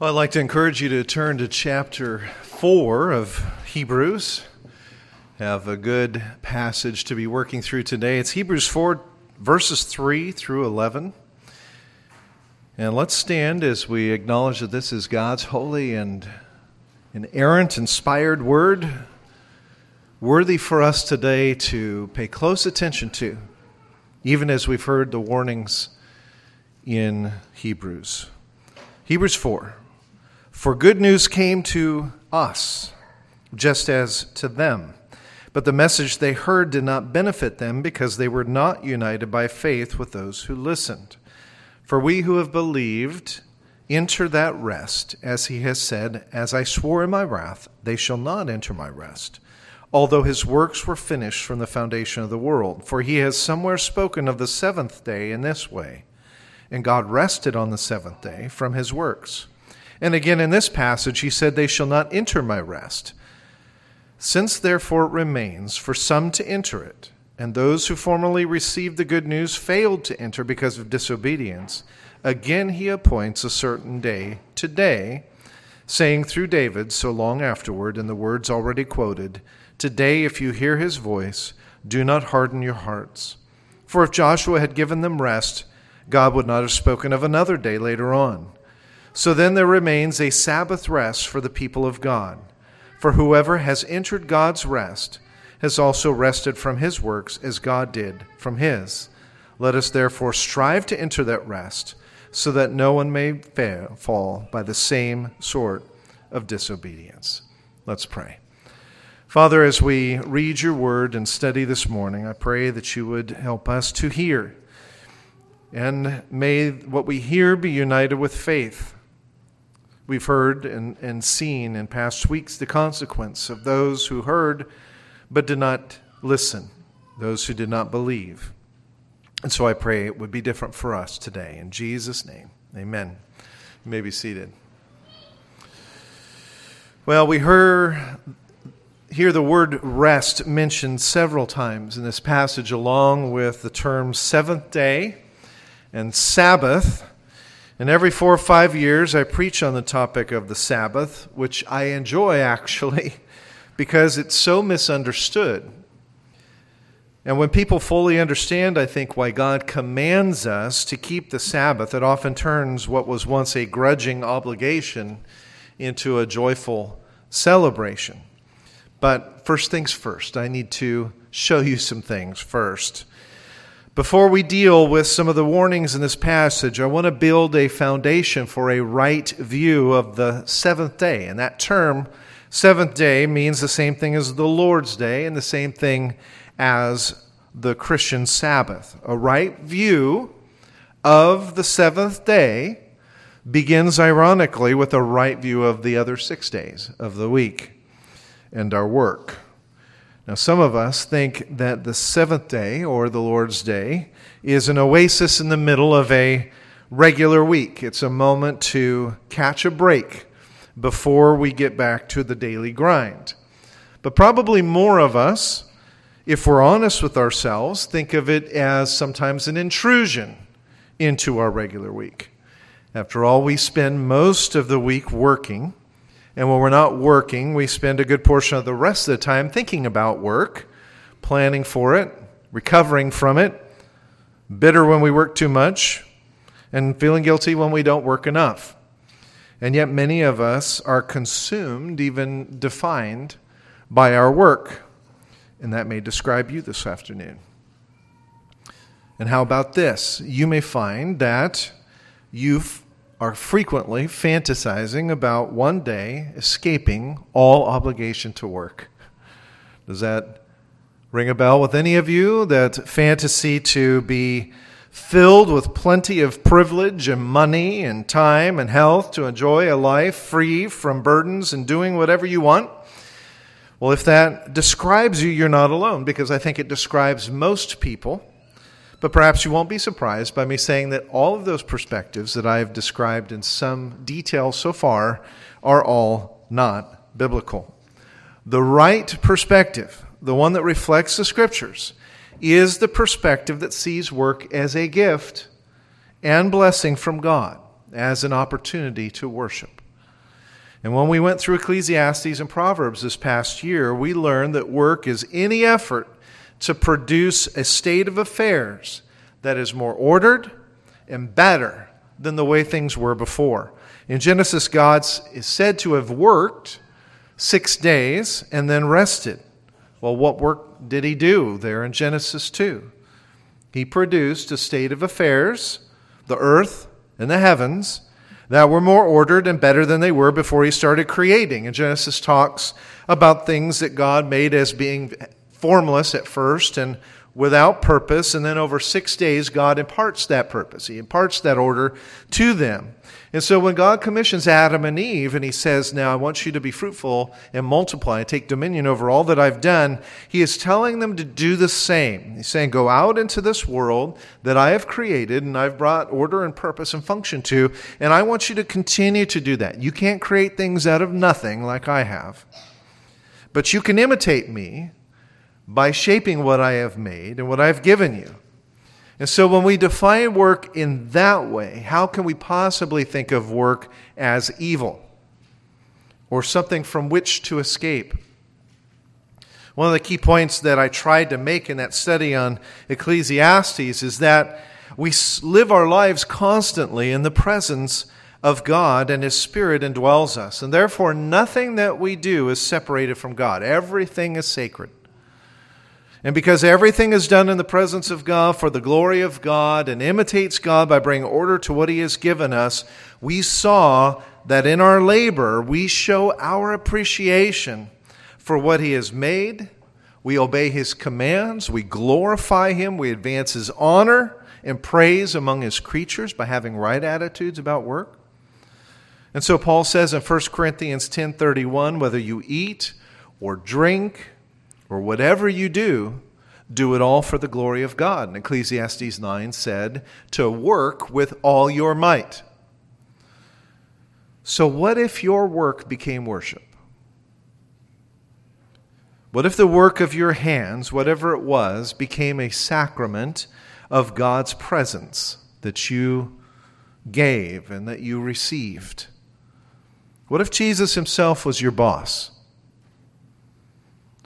Well, I'd like to encourage you to turn to chapter 4 of Hebrews. Have a good passage to be working through today. It's Hebrews 4, verses 3 through 11. And let's stand as we acknowledge that this is God's holy and inerrant, inspired word, worthy for us today to pay close attention to, even as we've heard the warnings in Hebrews. Hebrews 4. For good news came to us, just as to them. But the message they heard did not benefit them because they were not united by faith with those who listened. For we who have believed enter that rest, as he has said, As I swore in my wrath, they shall not enter my rest. Although his works were finished from the foundation of the world. For he has somewhere spoken of the seventh day in this way. And God rested on the seventh day from his works. And again in this passage, he said, They shall not enter my rest. Since therefore it remains for some to enter it, and those who formerly received the good news failed to enter because of disobedience, again he appoints a certain day, today, saying through David so long afterward, in the words already quoted, Today, if you hear his voice, do not harden your hearts. For if Joshua had given them rest, God would not have spoken of another day later on. So then there remains a Sabbath rest for the people of God. For whoever has entered God's rest has also rested from his works as God did from his. Let us therefore strive to enter that rest, so that no one may fail, fall by the same sort of disobedience. Let's pray. Father, as we read your word and study this morning, I pray that you would help us to hear. And may what we hear be united with faith We've heard and, and seen in past weeks the consequence of those who heard but did not listen, those who did not believe. And so I pray it would be different for us today. In Jesus' name, amen. You may be seated. Well, we heard hear the word rest mentioned several times in this passage, along with the terms seventh day and Sabbath. And every four or five years, I preach on the topic of the Sabbath, which I enjoy actually because it's so misunderstood. And when people fully understand, I think, why God commands us to keep the Sabbath, it often turns what was once a grudging obligation into a joyful celebration. But first things first, I need to show you some things first. Before we deal with some of the warnings in this passage, I want to build a foundation for a right view of the seventh day. And that term, seventh day, means the same thing as the Lord's day and the same thing as the Christian Sabbath. A right view of the seventh day begins, ironically, with a right view of the other six days of the week and our work. Now, some of us think that the seventh day, or the Lord's Day, is an oasis in the middle of a regular week. It's a moment to catch a break before we get back to the daily grind. But probably more of us, if we're honest with ourselves, think of it as sometimes an intrusion into our regular week. After all, we spend most of the week working and when we're not working, we spend a good portion of the rest of the time thinking about work, planning for it, recovering from it, bitter when we work too much, and feeling guilty when we don't work enough. And yet, many of us are consumed, even defined, by our work. And that may describe you this afternoon. And how about this? You may find that you've are frequently fantasizing about one day escaping all obligation to work. Does that ring a bell with any of you? That fantasy to be filled with plenty of privilege and money and time and health to enjoy a life free from burdens and doing whatever you want? Well, if that describes you, you're not alone because I think it describes most people but perhaps you won't be surprised by me saying that all of those perspectives that I have described in some detail so far are all not biblical. The right perspective, the one that reflects the scriptures, is the perspective that sees work as a gift and blessing from God, as an opportunity to worship. And when we went through Ecclesiastes and Proverbs this past year, we learned that work is any effort to produce a state of affairs that is more ordered and better than the way things were before. In Genesis, God is said to have worked six days and then rested. Well, what work did he do there in Genesis 2? He produced a state of affairs, the earth and the heavens, that were more ordered and better than they were before he started creating. And Genesis talks about things that God made as being formless at first and without purpose. And then over six days, God imparts that purpose. He imparts that order to them. And so when God commissions Adam and Eve and he says, Now I want you to be fruitful and multiply and take dominion over all that I've done, he is telling them to do the same. He's saying, Go out into this world that I have created and I've brought order and purpose and function to, and I want you to continue to do that. You can't create things out of nothing like I have, but you can imitate me by shaping what I have made and what I've given you. And so when we define work in that way, how can we possibly think of work as evil or something from which to escape? One of the key points that I tried to make in that study on Ecclesiastes is that we live our lives constantly in the presence of God and His Spirit indwells us. And therefore, nothing that we do is separated from God. Everything is sacred. And because everything is done in the presence of God for the glory of God and imitates God by bringing order to what He has given us, we saw that in our labor we show our appreciation for what He has made. We obey His commands, we glorify Him, we advance His honor and praise among His creatures by having right attitudes about work. And so Paul says in 1 Corinthians 10:31 whether you eat or drink or whatever you do, do it all for the glory of God. And Ecclesiastes 9 said to work with all your might. So, what if your work became worship? What if the work of your hands, whatever it was, became a sacrament of God's presence that you gave and that you received? What if Jesus himself was your boss?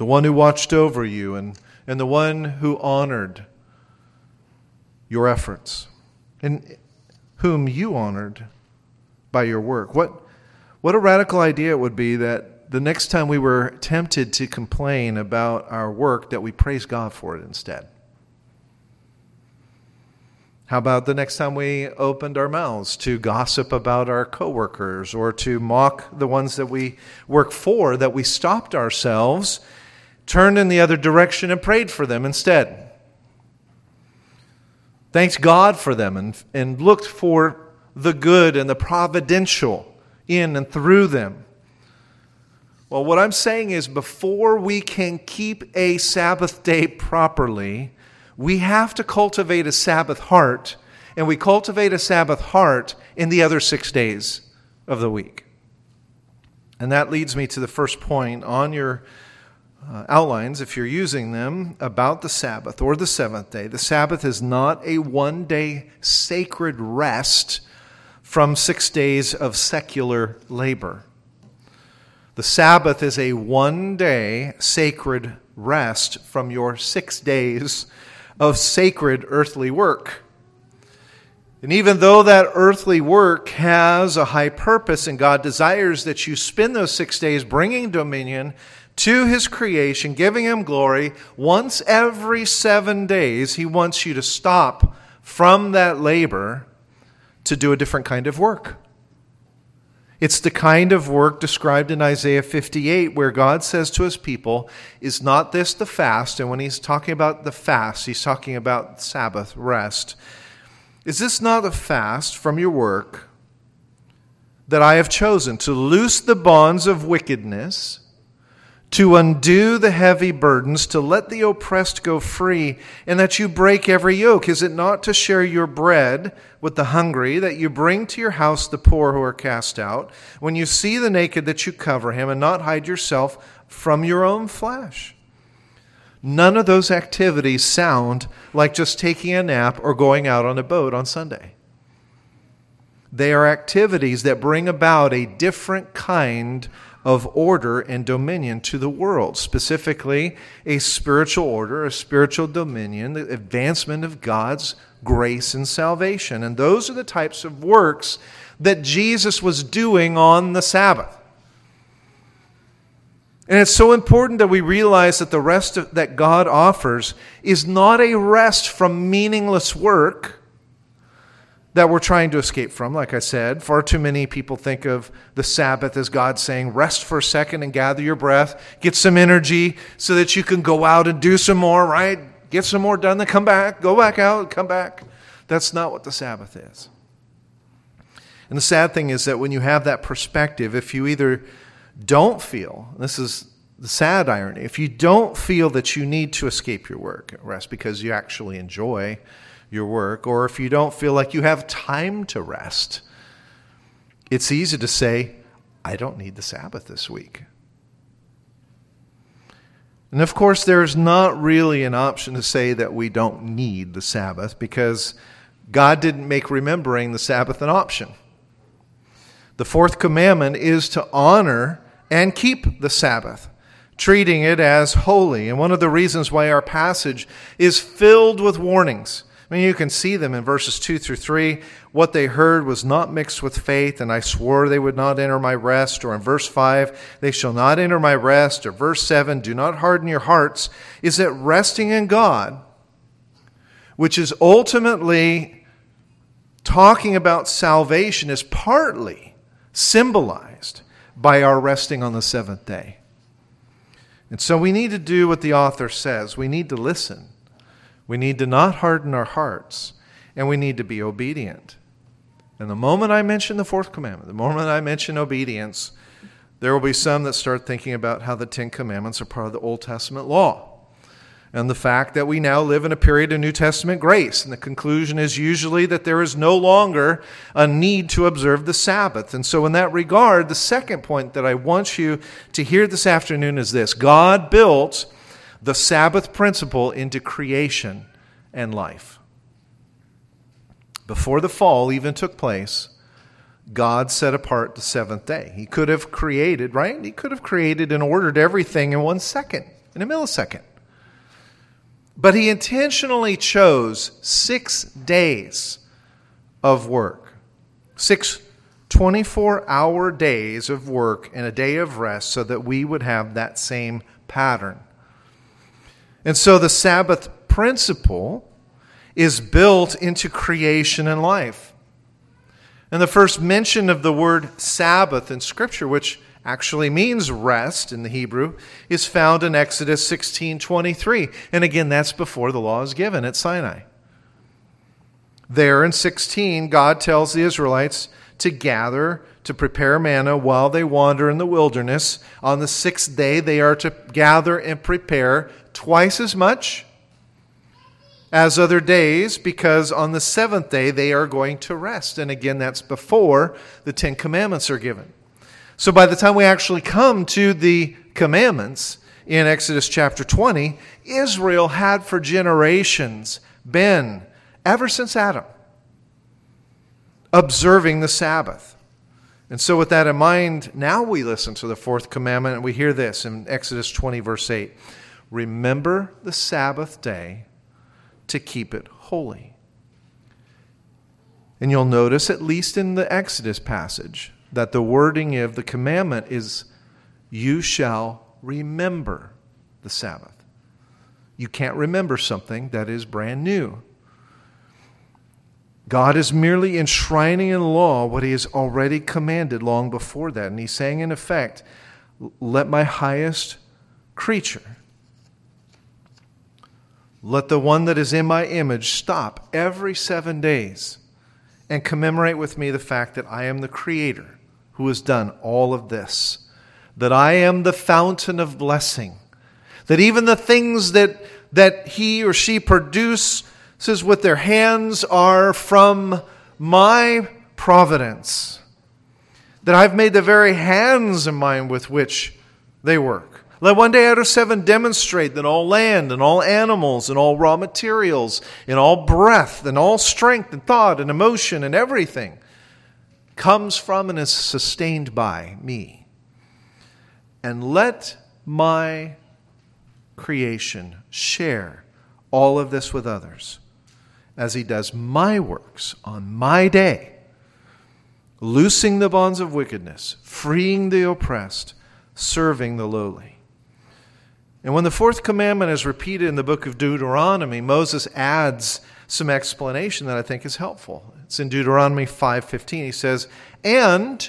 The one who watched over you and, and the one who honored your efforts, and whom you honored by your work. What, what a radical idea it would be that the next time we were tempted to complain about our work, that we praise God for it instead. How about the next time we opened our mouths to gossip about our coworkers or to mock the ones that we work for, that we stopped ourselves turned in the other direction and prayed for them instead. Thanks God for them and, and looked for the good and the providential in and through them. Well, what I'm saying is before we can keep a Sabbath day properly, we have to cultivate a Sabbath heart, and we cultivate a Sabbath heart in the other six days of the week. And that leads me to the first point on your uh, outlines, if you're using them, about the Sabbath or the seventh day. The Sabbath is not a one day sacred rest from six days of secular labor. The Sabbath is a one day sacred rest from your six days of sacred earthly work. And even though that earthly work has a high purpose and God desires that you spend those six days bringing dominion to his creation, giving him glory. Once every seven days, he wants you to stop from that labor to do a different kind of work. It's the kind of work described in Isaiah 58 where God says to his people, Is not this the fast? And when he's talking about the fast, he's talking about Sabbath, rest. Is this not a fast from your work that I have chosen to loose the bonds of wickedness? To undo the heavy burdens, to let the oppressed go free, and that you break every yoke? Is it not to share your bread with the hungry, that you bring to your house the poor who are cast out? When you see the naked, that you cover him, and not hide yourself from your own flesh? None of those activities sound like just taking a nap or going out on a boat on Sunday. They are activities that bring about a different kind of order and dominion to the world, specifically a spiritual order, a spiritual dominion, the advancement of God's grace and salvation. And those are the types of works that Jesus was doing on the Sabbath. And it's so important that we realize that the rest of, that God offers is not a rest from meaningless work that we're trying to escape from, like I said. Far too many people think of the Sabbath as God saying, rest for a second and gather your breath, get some energy so that you can go out and do some more, right? Get some more done, then come back, go back out, come back. That's not what the Sabbath is. And the sad thing is that when you have that perspective, if you either don't feel, this is the sad irony, if you don't feel that you need to escape your work at rest because you actually enjoy your work, or if you don't feel like you have time to rest, it's easy to say, I don't need the Sabbath this week. And of course, there's not really an option to say that we don't need the Sabbath because God didn't make remembering the Sabbath an option. The fourth commandment is to honor and keep the Sabbath, treating it as holy. And one of the reasons why our passage is filled with warnings You can see them in verses 2 through 3. What they heard was not mixed with faith, and I swore they would not enter my rest. Or in verse 5, they shall not enter my rest. Or verse 7, do not harden your hearts. Is that resting in God, which is ultimately talking about salvation, is partly symbolized by our resting on the seventh day. And so we need to do what the author says. We need to listen. We need to not harden our hearts, and we need to be obedient. And the moment I mention the fourth commandment, the moment I mention obedience, there will be some that start thinking about how the Ten Commandments are part of the Old Testament law. And the fact that we now live in a period of New Testament grace. And the conclusion is usually that there is no longer a need to observe the Sabbath. And so, in that regard, the second point that I want you to hear this afternoon is this God built the Sabbath principle into creation and life. Before the fall even took place, God set apart the seventh day. He could have created, right? He could have created and ordered everything in one second, in a millisecond. But he intentionally chose six days of work, six 24 hour days of work and a day of rest so that we would have that same pattern. And so the Sabbath principle is built into creation and life. And the first mention of the word Sabbath in Scripture, which actually means rest in the Hebrew, is found in Exodus 16:23. And again, that's before the law is given at Sinai. There in 16, God tells the Israelites to gather to prepare manna while they wander in the wilderness. On the sixth day, they are to gather and prepare twice as much as other days because on the seventh day they are going to rest. And again, that's before the Ten Commandments are given. So by the time we actually come to the commandments in Exodus chapter 20, Israel had for generations been, ever since Adam, observing the Sabbath. And so, with that in mind, now we listen to the fourth commandment and we hear this in Exodus 20, verse 8 Remember the Sabbath day to keep it holy. And you'll notice, at least in the Exodus passage, that the wording of the commandment is, You shall remember the Sabbath. You can't remember something that is brand new. God is merely enshrining in law what he has already commanded long before that. And he's saying, in effect, let my highest creature let the one that is in my image stop every seven days and commemorate with me the fact that I am the Creator who has done all of this, that I am the fountain of blessing, that even the things that, that he or she produces with their hands are from my providence, that I've made the very hands of mine with which they work. Let one day out of seven demonstrate that all land and all animals and all raw materials and all breath and all strength and thought and emotion and everything comes from and is sustained by me. And let my creation share all of this with others as he does my works on my day, loosing the bonds of wickedness, freeing the oppressed, serving the lowly. And when the fourth commandment is repeated in the book of Deuteronomy, Moses adds some explanation that I think is helpful. It's in Deuteronomy 5:15. He says, "And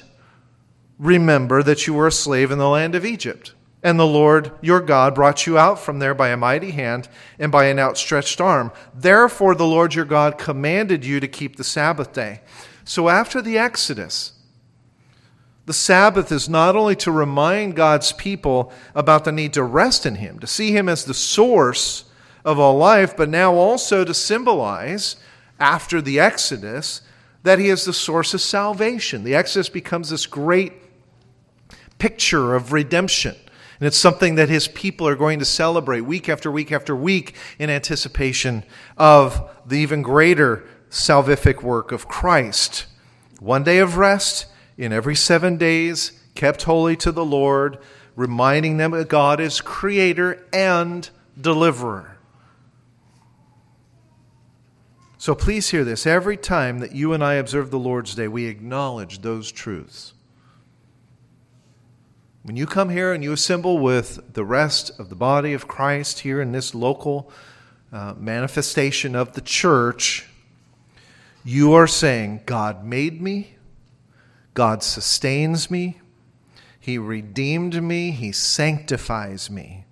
remember that you were a slave in the land of Egypt, and the Lord your God brought you out from there by a mighty hand and by an outstretched arm. Therefore the Lord your God commanded you to keep the Sabbath day." So after the Exodus, the Sabbath is not only to remind God's people about the need to rest in Him, to see Him as the source of all life, but now also to symbolize, after the Exodus, that He is the source of salvation. The Exodus becomes this great picture of redemption. And it's something that his people are going to celebrate week after week after week in anticipation of the even greater salvific work of Christ. One day of rest in every seven days, kept holy to the Lord, reminding them that God is creator and deliverer. So please hear this. Every time that you and I observe the Lord's Day, we acknowledge those truths. When you come here and you assemble with the rest of the body of Christ here in this local uh, manifestation of the church, you are saying, God made me, God sustains me, He redeemed me, He sanctifies me.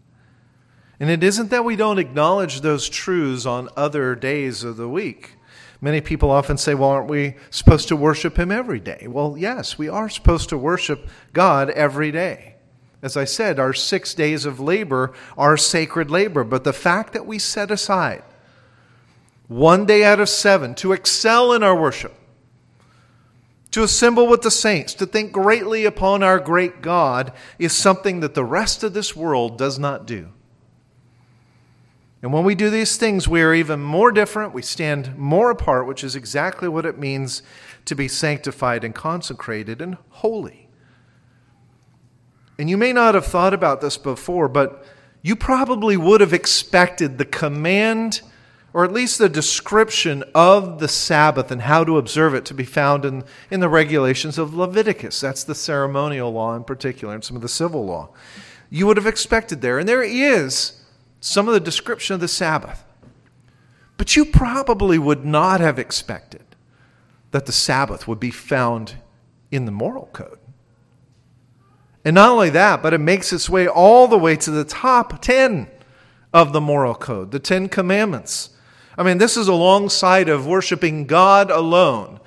And it isn't that we don't acknowledge those truths on other days of the week. Many people often say, well, aren't we supposed to worship Him every day? Well, yes, we are supposed to worship God every day. As I said, our six days of labor are sacred labor, but the fact that we set aside one day out of seven to excel in our worship, to assemble with the saints, to think greatly upon our great God, is something that the rest of this world does not do. And when we do these things, we are even more different. We stand more apart, which is exactly what it means to be sanctified and consecrated and holy. And you may not have thought about this before, but you probably would have expected the command, or at least the description of the Sabbath and how to observe it, to be found in, in the regulations of Leviticus. That's the ceremonial law in particular, and some of the civil law. You would have expected there. And there is some of the description of the Sabbath. But you probably would not have expected that the Sabbath would be found in the moral code. And not only that, but it makes its way all the way to the top 10 of the moral code, the 10 commandments. I mean, this is alongside of worshiping God alone,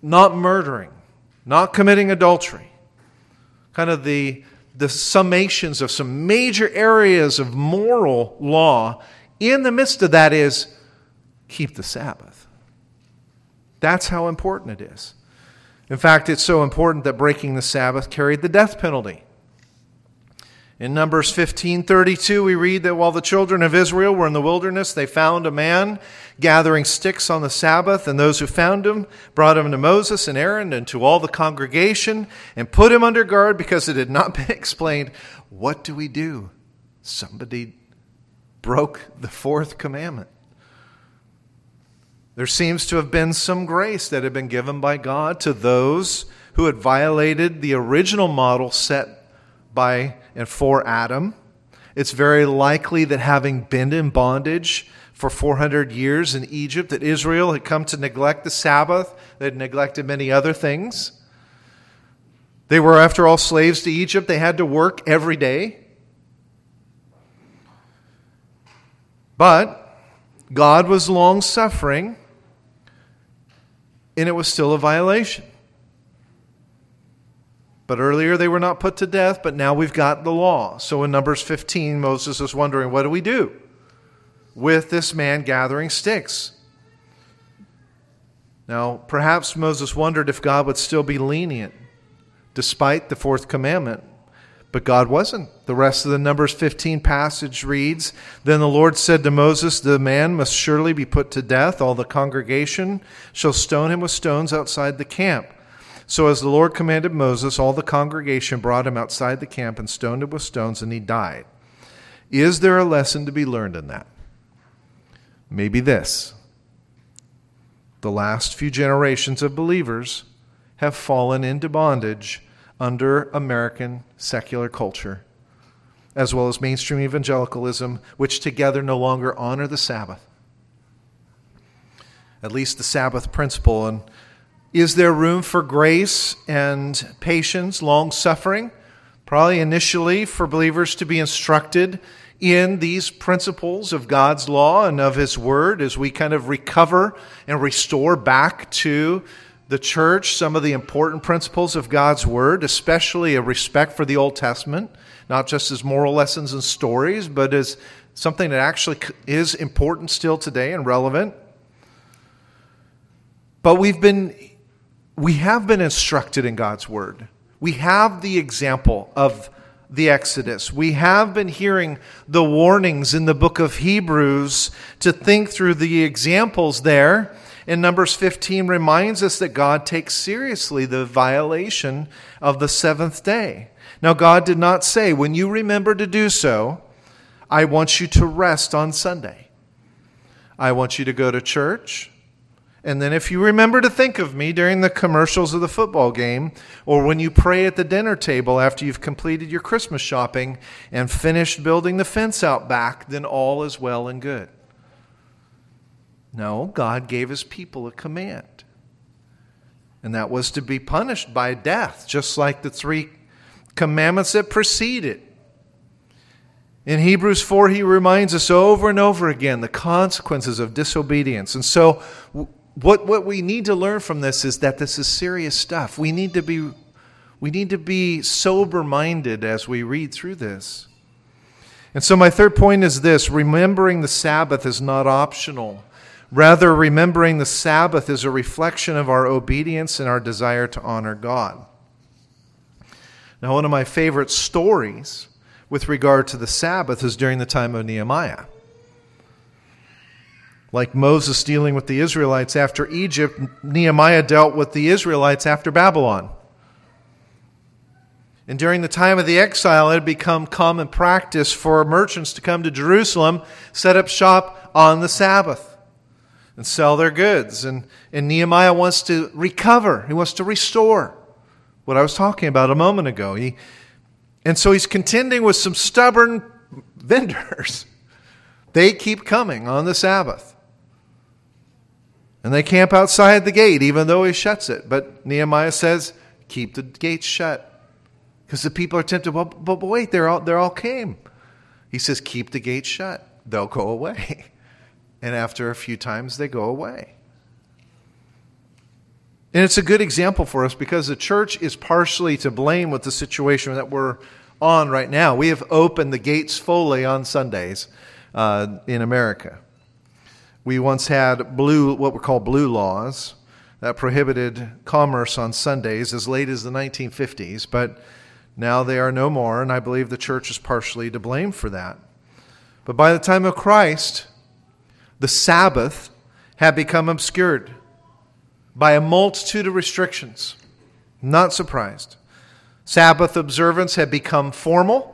not murdering, not committing adultery. Kind of the the summations of some major areas of moral law. In the midst of that is keep the Sabbath. That's how important it is. In fact, it's so important that breaking the Sabbath carried the death penalty. In Numbers 15:32 we read that while the children of Israel were in the wilderness they found a man gathering sticks on the Sabbath and those who found him brought him to Moses and Aaron and to all the congregation and put him under guard because it had not been explained. What do we do? Somebody broke the fourth commandment. There seems to have been some grace that had been given by God to those who had violated the original model set by and for Adam. It's very likely that having been in bondage for 400 years in Egypt, that Israel had come to neglect the Sabbath, they had neglected many other things. They were, after all, slaves to Egypt. They had to work every day. But God was long suffering, and it was still a violation. But earlier they were not put to death, but now we've got the law. So in Numbers 15, Moses is wondering, what do we do with this man gathering sticks? Now, perhaps Moses wondered if God would still be lenient despite the fourth commandment. But God wasn't. The rest of the Numbers 15 passage reads Then the Lord said to Moses, The man must surely be put to death. All the congregation shall stone him with stones outside the camp. So, as the Lord commanded Moses, all the congregation brought him outside the camp and stoned him with stones, and he died. Is there a lesson to be learned in that? Maybe this. The last few generations of believers have fallen into bondage under American secular culture, as well as mainstream evangelicalism, which together no longer honor the Sabbath. At least the Sabbath principle. And is there room for grace and patience, long suffering? Probably initially for believers to be instructed in these principles of God's law and of His Word as we kind of recover and restore back to the church some of the important principles of God's Word, especially a respect for the Old Testament, not just as moral lessons and stories, but as something that actually is important still today and relevant. But we've been, we have been instructed in God's Word. We have the example of the Exodus. We have been hearing the warnings in the book of Hebrews to think through the examples there. And Numbers 15 reminds us that God takes seriously the violation of the seventh day. Now, God did not say, when you remember to do so, I want you to rest on Sunday. I want you to go to church. And then, if you remember to think of me during the commercials of the football game, or when you pray at the dinner table after you've completed your Christmas shopping and finished building the fence out back, then all is well and good. No, God gave his people a command. And that was to be punished by death, just like the three commandments that preceded. In Hebrews 4, he reminds us over and over again the consequences of disobedience. And so, what, what we need to learn from this is that this is serious stuff. We need to be, we need to be sober minded as we read through this. And so, my third point is this remembering the Sabbath is not optional. Rather, remembering the Sabbath is a reflection of our obedience and our desire to honor God. Now, one of my favorite stories with regard to the Sabbath is during the time of Nehemiah like Moses dealing with the Israelites after Egypt, Nehemiah dealt with the Israelites after Babylon. And during the time of the exile, it had become common practice for merchants to come to Jerusalem, set up shop on the Sabbath, and sell their goods. And, and Nehemiah wants to recover, he wants to restore what I was talking about a moment ago. He, and so he's contending with some stubborn vendors. They keep coming on the Sabbath. And they camp outside the gate, even though he shuts it. But Nehemiah says, keep the gates shut. Because the people are tempted, well, but wait, they're all, they're all came. He says, keep the gates shut. They'll go away. And after a few times, they go away. And it's a good example for us because the church is partially to blame with the situation that we're on right now. We have opened the gates fully on Sundays uh, in America. We once had blue, what were called blue laws that prohibited commerce on Sundays as late as the 1950s, but now they are no more, and I believe the church is partially to blame for that. But by the time of Christ, the Sabbath had become obscured by a multitude of restrictions. Not surprised. Sabbath observance had become formal,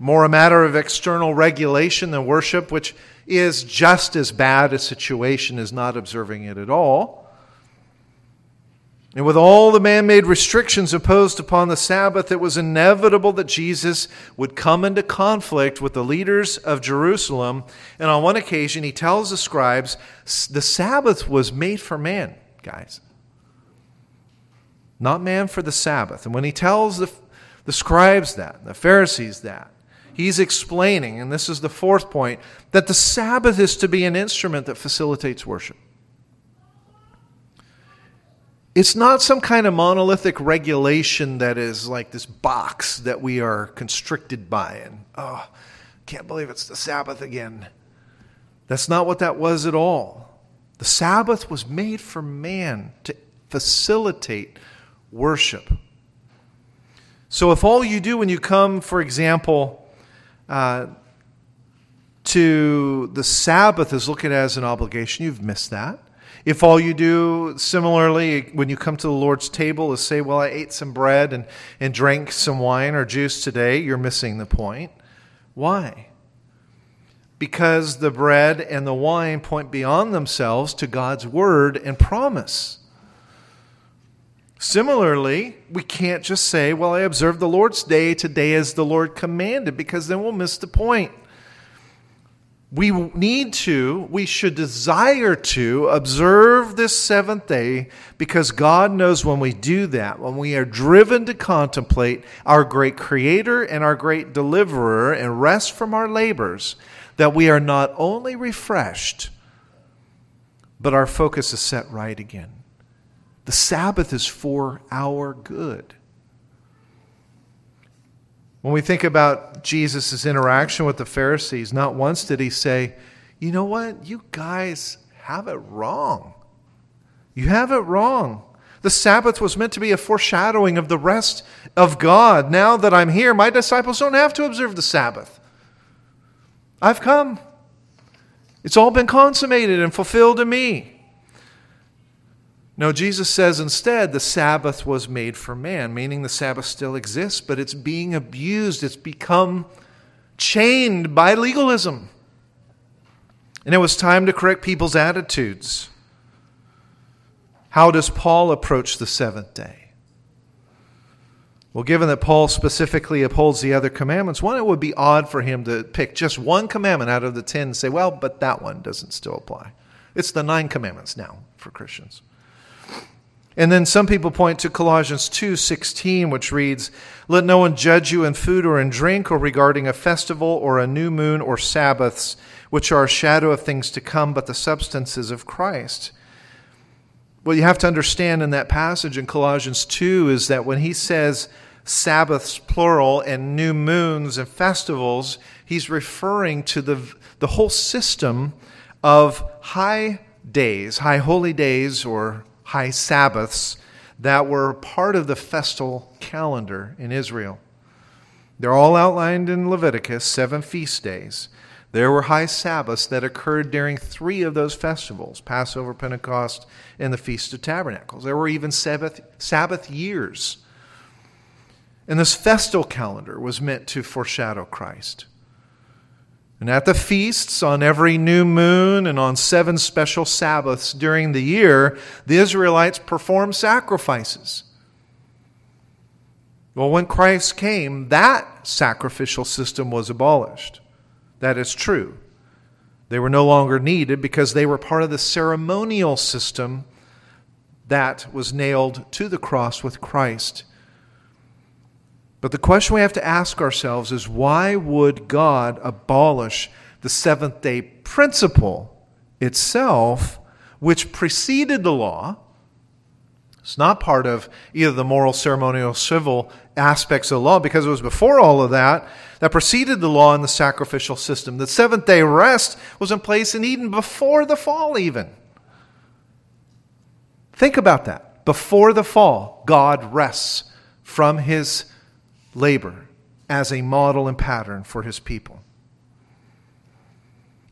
more a matter of external regulation than worship, which is just as bad a situation as not observing it at all. And with all the man made restrictions imposed upon the Sabbath, it was inevitable that Jesus would come into conflict with the leaders of Jerusalem. And on one occasion, he tells the scribes, The Sabbath was made for man, guys, not man for the Sabbath. And when he tells the, the scribes that, the Pharisees that, he's explaining, and this is the fourth point, that the Sabbath is to be an instrument that facilitates worship. It's not some kind of monolithic regulation that is like this box that we are constricted by. And, oh, can't believe it's the Sabbath again. That's not what that was at all. The Sabbath was made for man to facilitate worship. So if all you do when you come, for example, uh, to the Sabbath is look at as an obligation, you've missed that. If all you do, similarly, when you come to the Lord's table, is say, Well, I ate some bread and, and drank some wine or juice today, you're missing the point. Why? Because the bread and the wine point beyond themselves to God's word and promise. Similarly, we can't just say, Well, I observed the Lord's day today as the Lord commanded, because then we'll miss the point we need to, we should desire to observe this seventh day because God knows when we do that, when we are driven to contemplate our great Creator and our great Deliverer and rest from our labors, that we are not only refreshed, but our focus is set right again. The Sabbath is for our good. When we think about Jesus' interaction with the Pharisees, not once did he say, You know what? You guys have it wrong. You have it wrong. The Sabbath was meant to be a foreshadowing of the rest of God. Now that I'm here, my disciples don't have to observe the Sabbath. I've come. It's all been consummated and fulfilled in me. No, Jesus says instead the Sabbath was made for man, meaning the Sabbath still exists, but it's being abused. It's become chained by legalism. And it was time to correct people's attitudes. How does Paul approach the seventh day? Well, given that Paul specifically upholds the other commandments, one, it would be odd for him to pick just one commandment out of the ten and say, well, but that one doesn't still apply. It's the nine commandments now for Christians. And then some people point to Colossians 2:16 which reads, "Let no one judge you in food or in drink or regarding a festival or a new moon or sabbaths, which are a shadow of things to come, but the substances of Christ." What you have to understand in that passage in Colossians 2 is that when he says Sabbaths plural and new moons and festivals, he's referring to the, the whole system of high days, high holy days or high Sabbaths that were part of the festal calendar in Israel. They're all outlined in Leviticus, seven feast days. There were high Sabbaths that occurred during three of those festivals Passover, Pentecost, and the Feast of Tabernacles. There were even Sabbath, Sabbath years. And this festal calendar was meant to foreshadow Christ. And at the feasts, on every new moon, and on seven special Sabbaths during the year, the Israelites performed sacrifices. Well, when Christ came, that sacrificial system was abolished. That is true. They were no longer needed because they were part of the ceremonial system that was nailed to the cross with Christ but the question we have to ask ourselves is why would God abolish the seventh day principle itself, which preceded the law? It's not part of either the moral, ceremonial, civil aspects of the law because it was before all of that that preceded the law and the sacrificial system. The seventh day rest was in place in Eden before the fall, even. Think about that. Before the fall, God rests from his labor as a model and pattern for his people.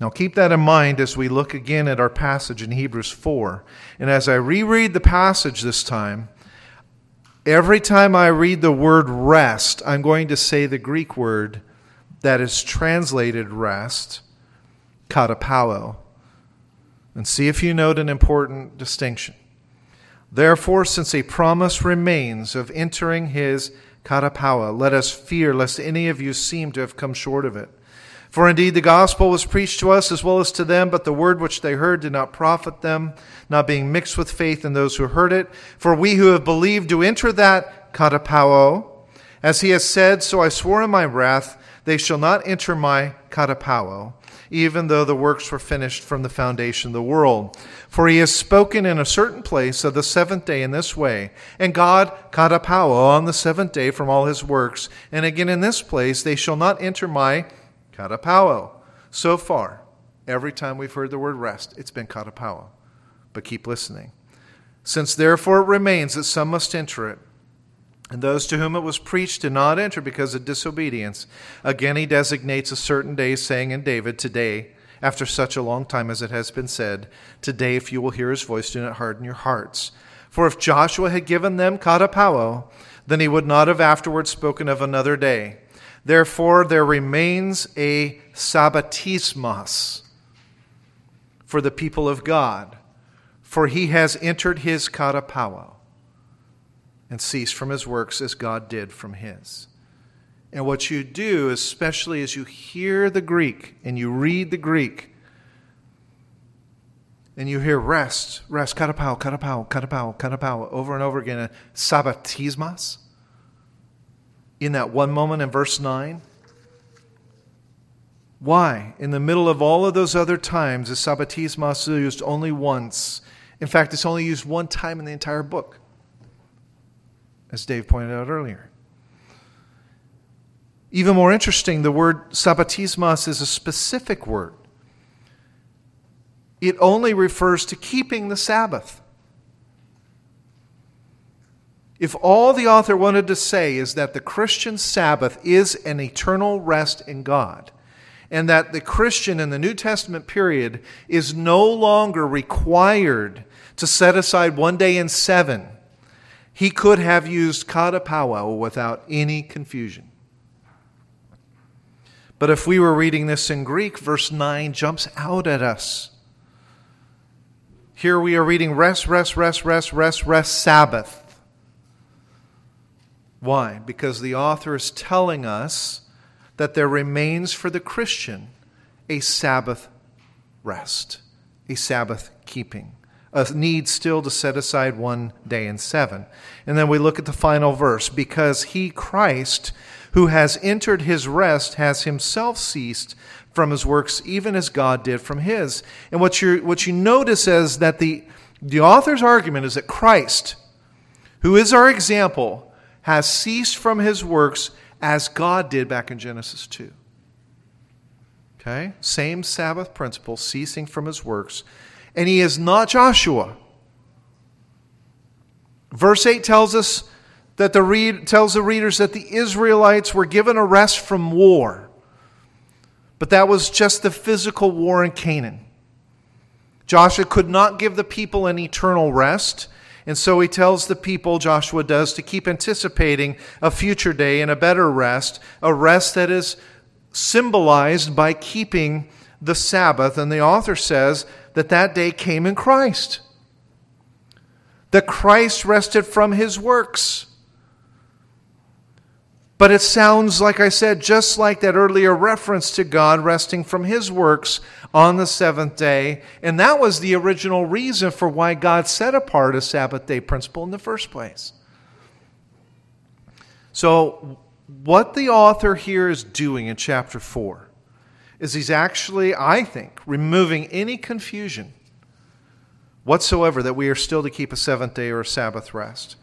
Now, keep that in mind as we look again at our passage in Hebrews 4. And as I reread the passage this time, every time I read the word rest, I'm going to say the Greek word that is translated rest, katapao. And see if you note an important distinction. Therefore, since a promise remains of entering his katapao. Let us fear lest any of you seem to have come short of it. For indeed the gospel was preached to us as well as to them, but the word which they heard did not profit them, not being mixed with faith in those who heard it. For we who have believed do enter that katapao. As he has said, so I swore in my wrath, they shall not enter my katapao even though the works were finished from the foundation of the world. For he has spoken in a certain place of the seventh day in this way, and God katapao on the seventh day from all his works, and again in this place, they shall not enter my katapao. So far, every time we've heard the word rest, it's been katapao. But keep listening. Since therefore it remains that some must enter it, And those to whom it was preached did not enter because of disobedience. Again, he designates a certain day, saying in David, Today, after such a long time as it has been said, Today, if you will hear his voice, do not harden your hearts. For if Joshua had given them katapao, then he would not have afterwards spoken of another day. Therefore, there remains a sabbatismos for the people of God, for he has entered his katapao and cease from his works as God did from his. And what you do, especially as you hear the Greek and you read the Greek, and you hear rest, rest, katapau, katapau, katapau, katapau, over and over again, sabbatismos, in that one moment in verse 9. Why? In the middle of all of those other times, the sabbatismos is used only once. In fact, it's only used one time in the entire book as Dave pointed out earlier. Even more interesting, the word sabbatismos is a specific word. It only refers to keeping the Sabbath. If all the author wanted to say is that the Christian Sabbath is an eternal rest in God, and that the Christian in the New Testament period is no longer required to set aside one day in seven he could have used katapauo without any confusion. But if we were reading this in Greek, verse 9 jumps out at us. Here we are reading rest, rest, rest, rest, rest, rest, Sabbath. Why? Because the author is telling us that there remains for the Christian a Sabbath rest, a Sabbath keeping a need still to set aside one day in seven. And then we look at the final verse because he, Christ, who has entered his rest, has himself ceased from his works, even as God did from his. And what, you what you notice is that the, the author's argument is that Christ, who is our example, has ceased from his works as God did back in Genesis 2. Okay? Same Sabbath principle, ceasing from his works and he is not Joshua. Verse 8 tells us that the read, tells the readers that the Israelites were given a rest from war. But that was just the physical war in Canaan. Joshua could not give the people an eternal rest. And so he tells the people, Joshua does, to keep anticipating a future day and a better rest, a rest that is symbolized by keeping the Sabbath. And the author says that that day came in Christ. That Christ rested from his works. But it sounds, like I said, just like that earlier reference to God resting from his works on the seventh day. And that was the original reason for why God set apart a Sabbath day principle in the first place. So, what the author here is doing in chapter 4 is he's actually, I think, removing any confusion whatsoever that we are still to keep a seventh day or a Sabbath rest.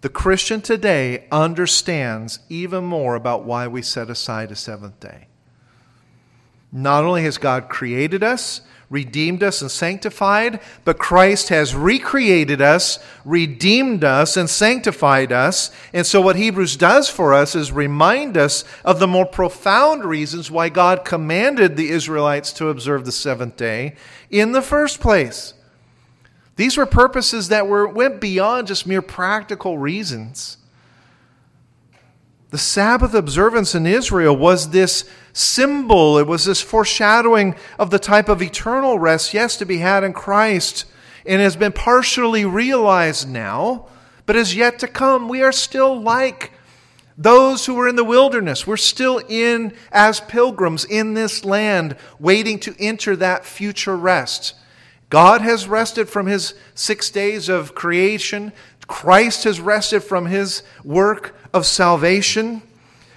The Christian today understands even more about why we set aside a seventh day. Not only has God created us, redeemed us and sanctified, but Christ has recreated us, redeemed us, and sanctified us. And so, what Hebrews does for us is remind us of the more profound reasons why God commanded the Israelites to observe the seventh day in the first place. These were purposes that were, went beyond just mere practical reasons. The Sabbath observance in Israel was this symbol, it was this foreshadowing of the type of eternal rest, yes, to be had in Christ, and has been partially realized now, but is yet to come. We are still like those who were in the wilderness. We're still in as pilgrims in this land, waiting to enter that future rest. God has rested from his six days of creation. Christ has rested from his work of salvation,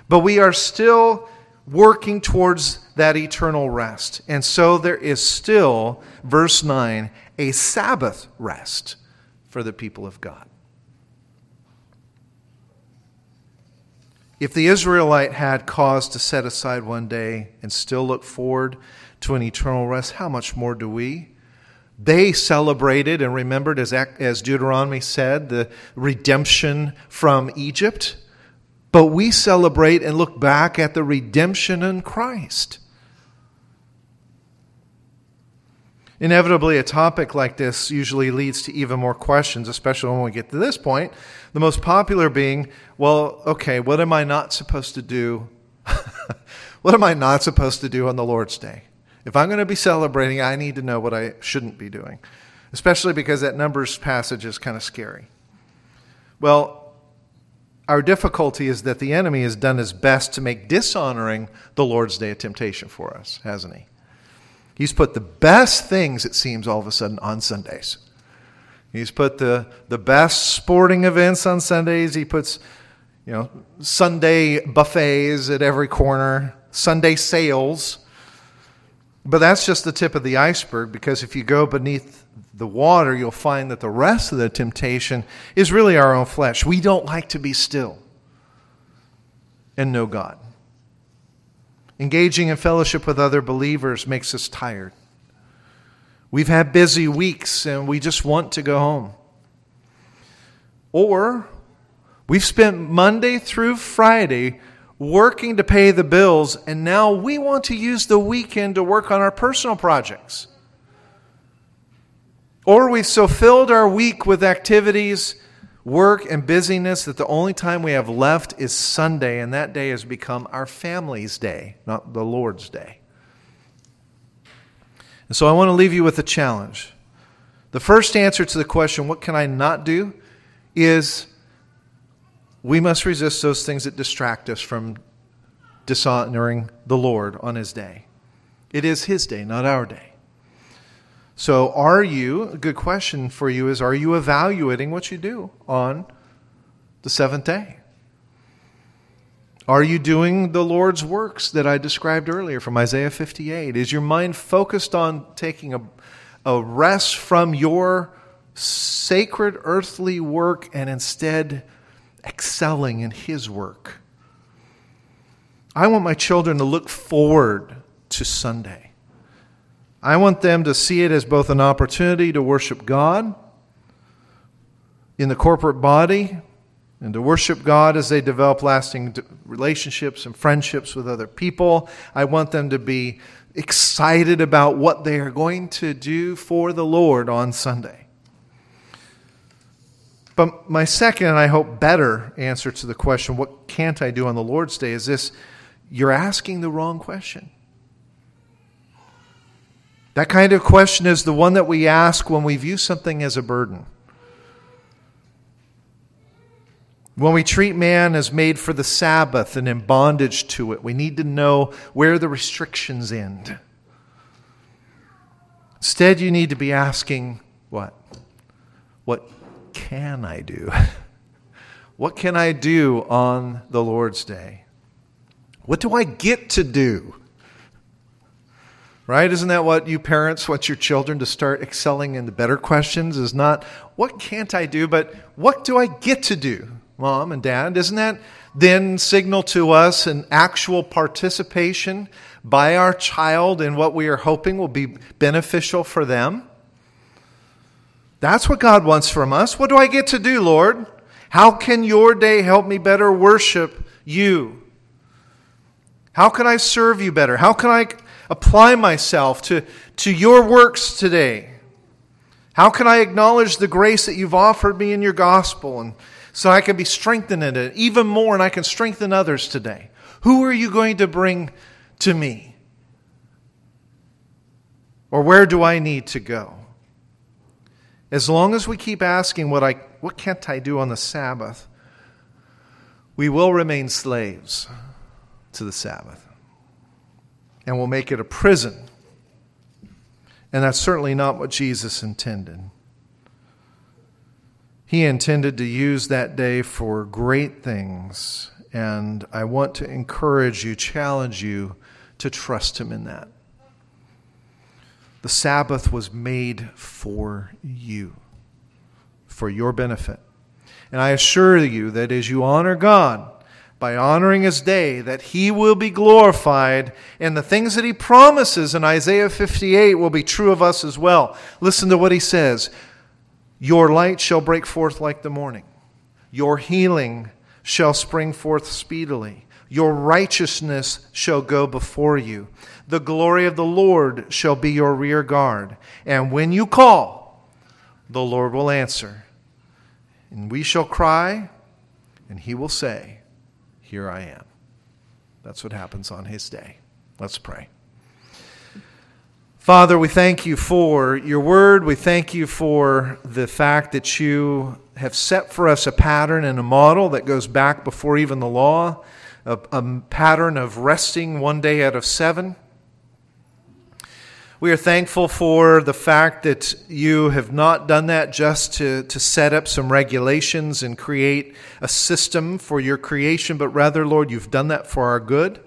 but we are still working towards that eternal rest. And so there is still, verse 9, a Sabbath rest for the people of God. If the Israelite had cause to set aside one day and still look forward to an eternal rest, how much more do we? They celebrated and remembered, as, as Deuteronomy said, the redemption from Egypt. But we celebrate and look back at the redemption in Christ. Inevitably, a topic like this usually leads to even more questions, especially when we get to this point. The most popular being, well, okay, what am I not supposed to do? what am I not supposed to do on the Lord's Day? If I'm going to be celebrating, I need to know what I shouldn't be doing, especially because that Numbers passage is kind of scary. Well, our difficulty is that the enemy has done his best to make dishonoring the Lord's Day a temptation for us, hasn't he? He's put the best things, it seems, all of a sudden on Sundays. He's put the, the best sporting events on Sundays. He puts, you know, Sunday buffets at every corner, Sunday sales. But that's just the tip of the iceberg because if you go beneath the water, you'll find that the rest of the temptation is really our own flesh. We don't like to be still and know God. Engaging in fellowship with other believers makes us tired. We've had busy weeks and we just want to go home. Or we've spent Monday through Friday working to pay the bills, and now we want to use the weekend to work on our personal projects. Or we've so filled our week with activities work and busyness that the only time we have left is Sunday, and that day has become our family's day, not the Lord's day. And so I want to leave you with a challenge. The first answer to the question, what can I not do, is we must resist those things that distract us from dishonoring the Lord on His day. It is His day, not our day. So, are you, a good question for you is, are you evaluating what you do on the seventh day? Are you doing the Lord's works that I described earlier from Isaiah 58? Is your mind focused on taking a, a rest from your sacred earthly work and instead excelling in His work? I want my children to look forward to Sunday. I want them to see it as both an opportunity to worship God in the corporate body and to worship God as they develop lasting relationships and friendships with other people. I want them to be excited about what they are going to do for the Lord on Sunday. But my second, and I hope better, answer to the question, what can't I do on the Lord's Day, is this you're asking the wrong question. That kind of question is the one that we ask when we view something as a burden. When we treat man as made for the Sabbath and in bondage to it, we need to know where the restrictions end. Instead, you need to be asking, what? What can I do? what can I do on the Lord's day? What do I get to do? Right? Isn't that what you parents want your children to start excelling in the better questions? Is not, what can't I do, but what do I get to do, mom and dad? Isn't that then signal to us an actual participation by our child in what we are hoping will be beneficial for them? That's what God wants from us. What do I get to do, Lord? How can your day help me better worship you? How can I serve you better? How can I apply myself to, to your works today? How can I acknowledge the grace that you've offered me in your gospel and so I can be strengthened in it even more and I can strengthen others today? Who are you going to bring to me? Or where do I need to go? As long as we keep asking what I what can't I do on the Sabbath, we will remain slaves to the Sabbath and we'll make it a prison. And that's certainly not what Jesus intended. He intended to use that day for great things, and I want to encourage you, challenge you to trust Him in that. The Sabbath was made for you, for your benefit. And I assure you that as you honor God, by honoring his day, that he will be glorified, and the things that he promises in Isaiah 58 will be true of us as well. Listen to what he says Your light shall break forth like the morning, your healing shall spring forth speedily, your righteousness shall go before you. The glory of the Lord shall be your rear guard. And when you call, the Lord will answer. And we shall cry, and he will say, Here I am. That's what happens on his day. Let's pray. Father, we thank you for your word. We thank you for the fact that you have set for us a pattern and a model that goes back before even the law, a, a pattern of resting one day out of seven. We are thankful for the fact that you have not done that just to, to set up some regulations and create a system for your creation, but rather, Lord, you've done that for our good.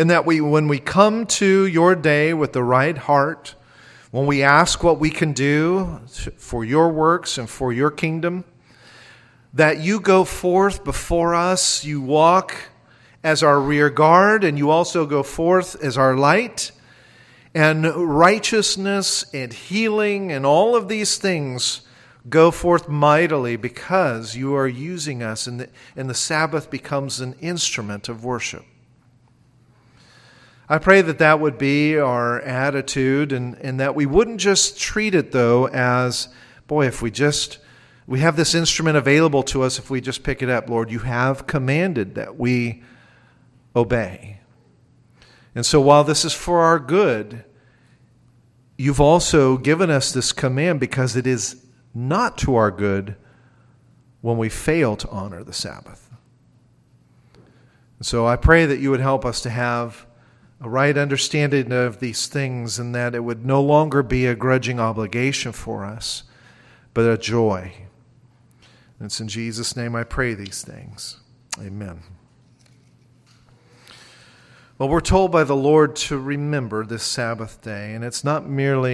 And that we, when we come to your day with the right heart, when we ask what we can do for your works and for your kingdom, that you go forth before us, you walk as our rear guard, and you also go forth as our light. And righteousness and healing and all of these things go forth mightily because you are using us, and the, and the Sabbath becomes an instrument of worship. I pray that that would be our attitude and, and that we wouldn't just treat it, though, as, boy, if we just, we have this instrument available to us if we just pick it up. Lord, you have commanded that we obey. And so while this is for our good, you've also given us this command because it is not to our good when we fail to honor the Sabbath. And so I pray that you would help us to have a right understanding of these things and that it would no longer be a grudging obligation for us, but a joy. And it's in Jesus' name I pray these things. Amen. Well, we're told by the Lord to remember this Sabbath day, and it's not merely